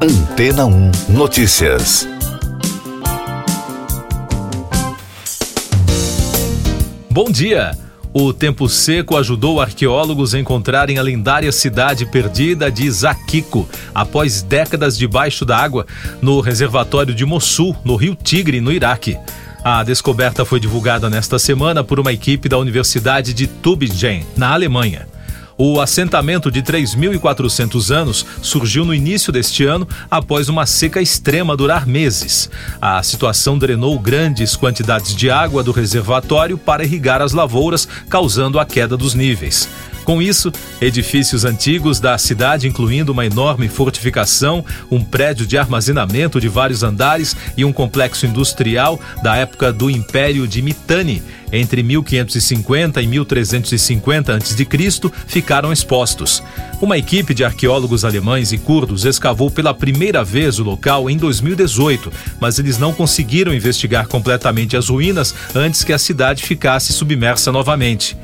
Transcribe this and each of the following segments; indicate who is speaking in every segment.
Speaker 1: Antena 1 Notícias.
Speaker 2: Bom dia! O tempo seco ajudou arqueólogos a encontrarem a lendária cidade perdida de Zaquico, após décadas debaixo da água, no reservatório de Mossul, no rio Tigre, no Iraque. A descoberta foi divulgada nesta semana por uma equipe da Universidade de Tübingen, na Alemanha. O assentamento de 3.400 anos surgiu no início deste ano após uma seca extrema durar meses. A situação drenou grandes quantidades de água do reservatório para irrigar as lavouras, causando a queda dos níveis. Com isso, edifícios antigos da cidade, incluindo uma enorme fortificação, um prédio de armazenamento de vários andares e um complexo industrial da época do Império de Mitanni, entre 1550 e 1350 a.C., ficaram expostos. Uma equipe de arqueólogos alemães e curdos escavou pela primeira vez o local em 2018, mas eles não conseguiram investigar completamente as ruínas antes que a cidade ficasse submersa novamente.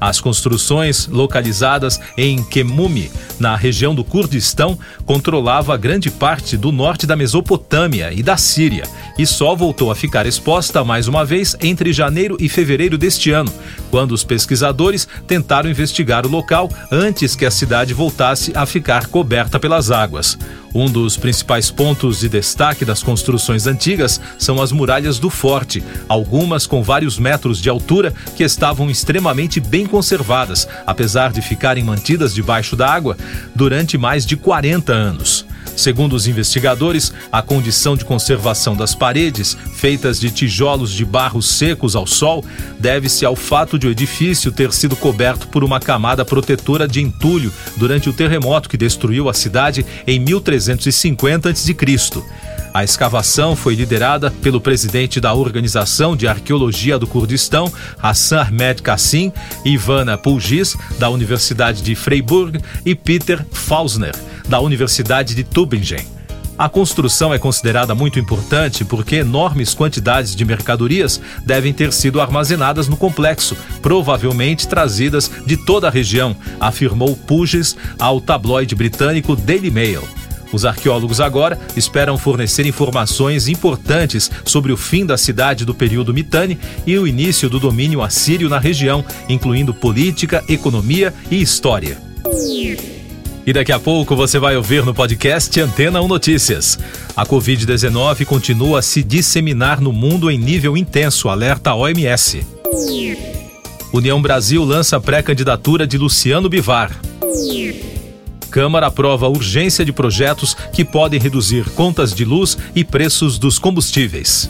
Speaker 2: As construções localizadas em Kemumi, na região do Kurdistão, controlava grande parte do norte da Mesopotâmia e da Síria, e só voltou a ficar exposta mais uma vez entre janeiro e fevereiro deste ano, quando os pesquisadores tentaram investigar o local antes que a cidade voltasse a ficar coberta pelas águas. Um dos principais pontos de destaque das construções antigas são as muralhas do forte, algumas com vários metros de altura que estavam extremamente bem conservadas, apesar de ficarem mantidas debaixo da água durante mais de 40 anos. Segundo os investigadores, a condição de conservação das paredes, feitas de tijolos de barro secos ao sol, deve-se ao fato de o edifício ter sido coberto por uma camada protetora de entulho durante o terremoto que destruiu a cidade em 1350 a.C. A escavação foi liderada pelo presidente da Organização de Arqueologia do Kurdistão, Hassan Ahmed Kassim, Ivana Pulgis, da Universidade de Freiburg, e Peter Fausner, da Universidade de Tübingen. A construção é considerada muito importante porque enormes quantidades de mercadorias devem ter sido armazenadas no complexo, provavelmente trazidas de toda a região, afirmou Puges ao tabloide britânico Daily Mail. Os arqueólogos agora esperam fornecer informações importantes sobre o fim da cidade do período Mitanni e o início do domínio assírio na região, incluindo política, economia e história. E daqui a pouco você vai ouvir no podcast Antena 1 Notícias. A Covid-19 continua a se disseminar no mundo em nível intenso, alerta a OMS. União Brasil lança pré-candidatura de Luciano Bivar. Câmara aprova urgência de projetos que podem reduzir contas de luz e preços dos combustíveis.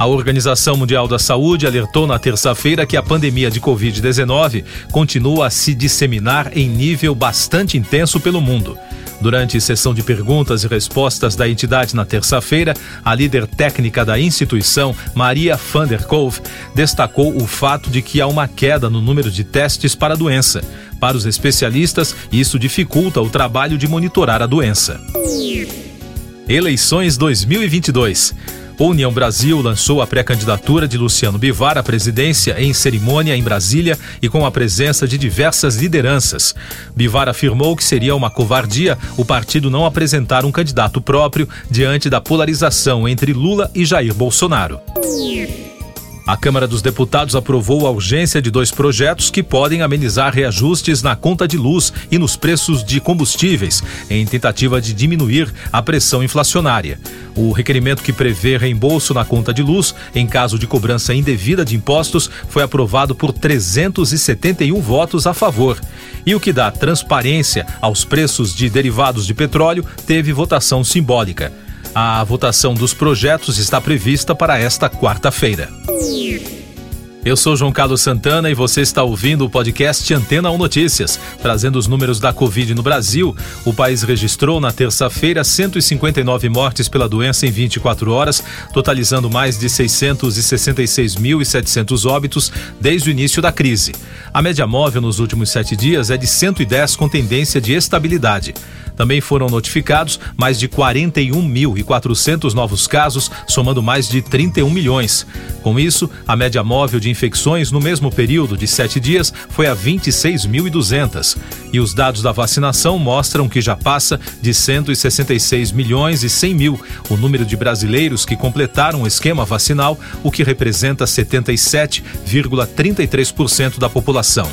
Speaker 2: A Organização Mundial da Saúde alertou na terça-feira que a pandemia de Covid-19 continua a se disseminar em nível bastante intenso pelo mundo. Durante sessão de perguntas e respostas da entidade na terça-feira, a líder técnica da instituição, Maria van der Kolff, destacou o fato de que há uma queda no número de testes para a doença. Para os especialistas, isso dificulta o trabalho de monitorar a doença. Eleições 2022. O União Brasil lançou a pré-candidatura de Luciano Bivar à presidência em cerimônia em Brasília e com a presença de diversas lideranças. Bivar afirmou que seria uma covardia o partido não apresentar um candidato próprio diante da polarização entre Lula e Jair Bolsonaro. A Câmara dos Deputados aprovou a urgência de dois projetos que podem amenizar reajustes na conta de luz e nos preços de combustíveis, em tentativa de diminuir a pressão inflacionária. O requerimento que prevê reembolso na conta de luz em caso de cobrança indevida de impostos foi aprovado por 371 votos a favor. E o que dá transparência aos preços de derivados de petróleo teve votação simbólica. A votação dos projetos está prevista para esta quarta-feira. Eu sou João Carlos Santana e você está ouvindo o podcast Antena 1 Notícias, trazendo os números da Covid no Brasil. O país registrou na terça-feira 159 mortes pela doença em 24 horas, totalizando mais de 666.700 óbitos desde o início da crise. A média móvel nos últimos sete dias é de 110 com tendência de estabilidade. Também foram notificados mais de 41.400 novos casos, somando mais de 31 milhões. Com isso, a média móvel de infecções no mesmo período de sete dias foi a 26.200. E os dados da vacinação mostram que já passa de 166 milhões e 100 mil o número de brasileiros que completaram o esquema vacinal, o que representa 77,33% da população.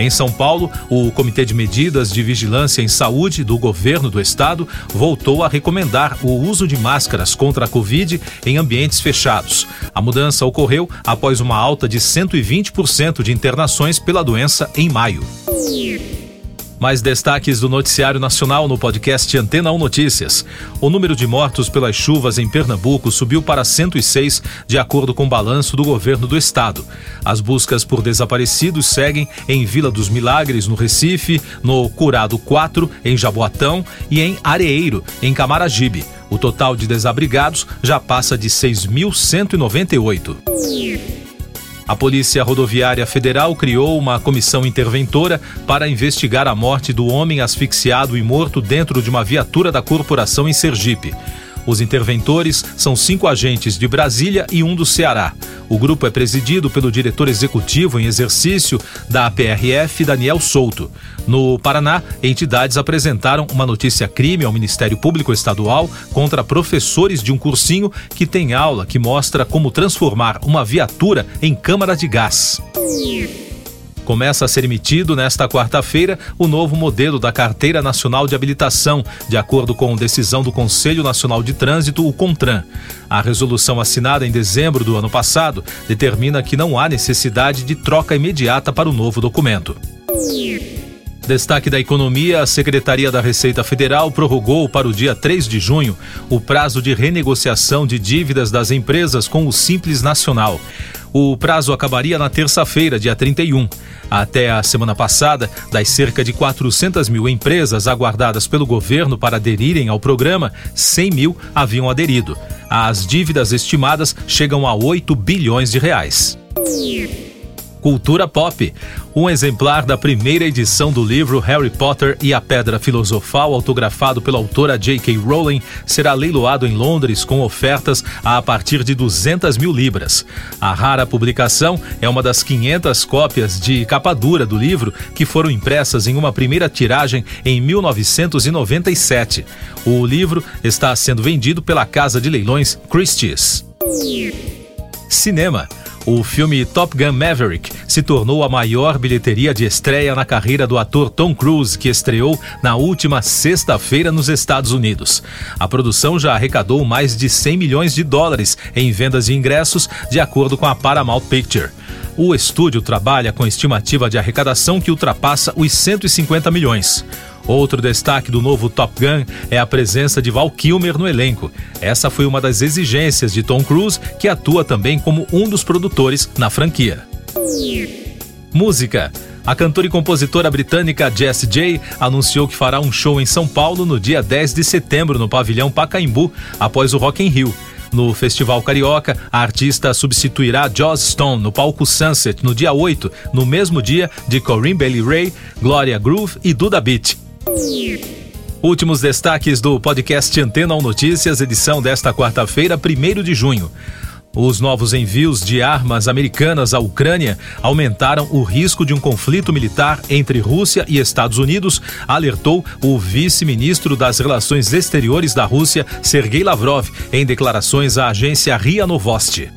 Speaker 2: Em São Paulo, o Comitê de Medidas de Vigilância em Saúde do governo do estado voltou a recomendar o uso de máscaras contra a Covid em ambientes fechados. A mudança ocorreu após uma alta de 120% de internações pela doença em maio. Mais destaques do Noticiário Nacional no podcast Antena 1 Notícias. O número de mortos pelas chuvas em Pernambuco subiu para 106, de acordo com o balanço do governo do estado. As buscas por desaparecidos seguem em Vila dos Milagres, no Recife, no Curado 4, em Jaboatão e em Areeiro, em Camaragibe. O total de desabrigados já passa de 6.198. A Polícia Rodoviária Federal criou uma comissão interventora para investigar a morte do homem asfixiado e morto dentro de uma viatura da corporação em Sergipe. Os interventores são cinco agentes de Brasília e um do Ceará. O grupo é presidido pelo diretor executivo em exercício da PRF, Daniel Souto. No Paraná, entidades apresentaram uma notícia-crime ao Ministério Público Estadual contra professores de um cursinho que tem aula que mostra como transformar uma viatura em câmara de gás. Começa a ser emitido nesta quarta-feira o novo modelo da Carteira Nacional de Habilitação, de acordo com decisão do Conselho Nacional de Trânsito, o CONTRAN. A resolução assinada em dezembro do ano passado determina que não há necessidade de troca imediata para o novo documento. Destaque da economia: a Secretaria da Receita Federal prorrogou para o dia 3 de junho o prazo de renegociação de dívidas das empresas com o Simples Nacional. O prazo acabaria na terça-feira, dia 31. Até a semana passada, das cerca de 400 mil empresas aguardadas pelo governo para aderirem ao programa, 100 mil haviam aderido. As dívidas estimadas chegam a 8 bilhões de reais. Cultura Pop. Um exemplar da primeira edição do livro Harry Potter e a Pedra Filosofal, autografado pela autora J.K. Rowling, será leiloado em Londres com ofertas a partir de 200 mil libras. A rara publicação é uma das 500 cópias de capa dura do livro que foram impressas em uma primeira tiragem em 1997. O livro está sendo vendido pela casa de leilões Christie's. Cinema. O filme Top Gun Maverick se tornou a maior bilheteria de estreia na carreira do ator Tom Cruise, que estreou na última sexta-feira nos Estados Unidos. A produção já arrecadou mais de 100 milhões de dólares em vendas de ingressos, de acordo com a Paramount Picture. O estúdio trabalha com estimativa de arrecadação que ultrapassa os 150 milhões. Outro destaque do novo Top Gun é a presença de Val Kilmer no elenco. Essa foi uma das exigências de Tom Cruise, que atua também como um dos produtores na franquia. Música. A cantora e compositora britânica Jessie J anunciou que fará um show em São Paulo no dia 10 de setembro no pavilhão Pacaembu, após o Rock in Rio. No Festival Carioca, a artista substituirá Joss Stone no palco Sunset no dia 8, no mesmo dia de Corinne Bailey Ray, Gloria Groove e Duda Beat. Últimos destaques do podcast Antena 1 Notícias, edição desta quarta-feira, 1 de junho. Os novos envios de armas americanas à Ucrânia aumentaram o risco de um conflito militar entre Rússia e Estados Unidos, alertou o vice-ministro das Relações Exteriores da Rússia, Sergei Lavrov, em declarações à agência RIA Novosti.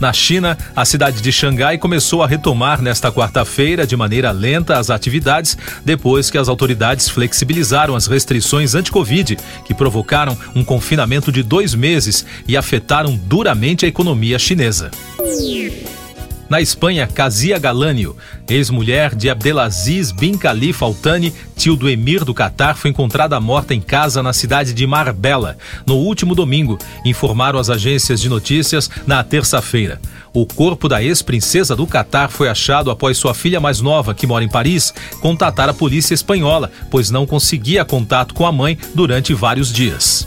Speaker 2: Na China, a cidade de Xangai começou a retomar nesta quarta-feira de maneira lenta as atividades depois que as autoridades flexibilizaram as restrições anti-Covid, que provocaram um confinamento de dois meses e afetaram duramente a economia chinesa. Na Espanha, Casia Galânio, ex-mulher de Abdelaziz bin Khalifa Al Thani, tio do emir do Catar, foi encontrada morta em casa na cidade de Marbella no último domingo, informaram as agências de notícias na terça-feira. O corpo da ex-princesa do Catar foi achado após sua filha mais nova, que mora em Paris, contatar a polícia espanhola, pois não conseguia contato com a mãe durante vários dias.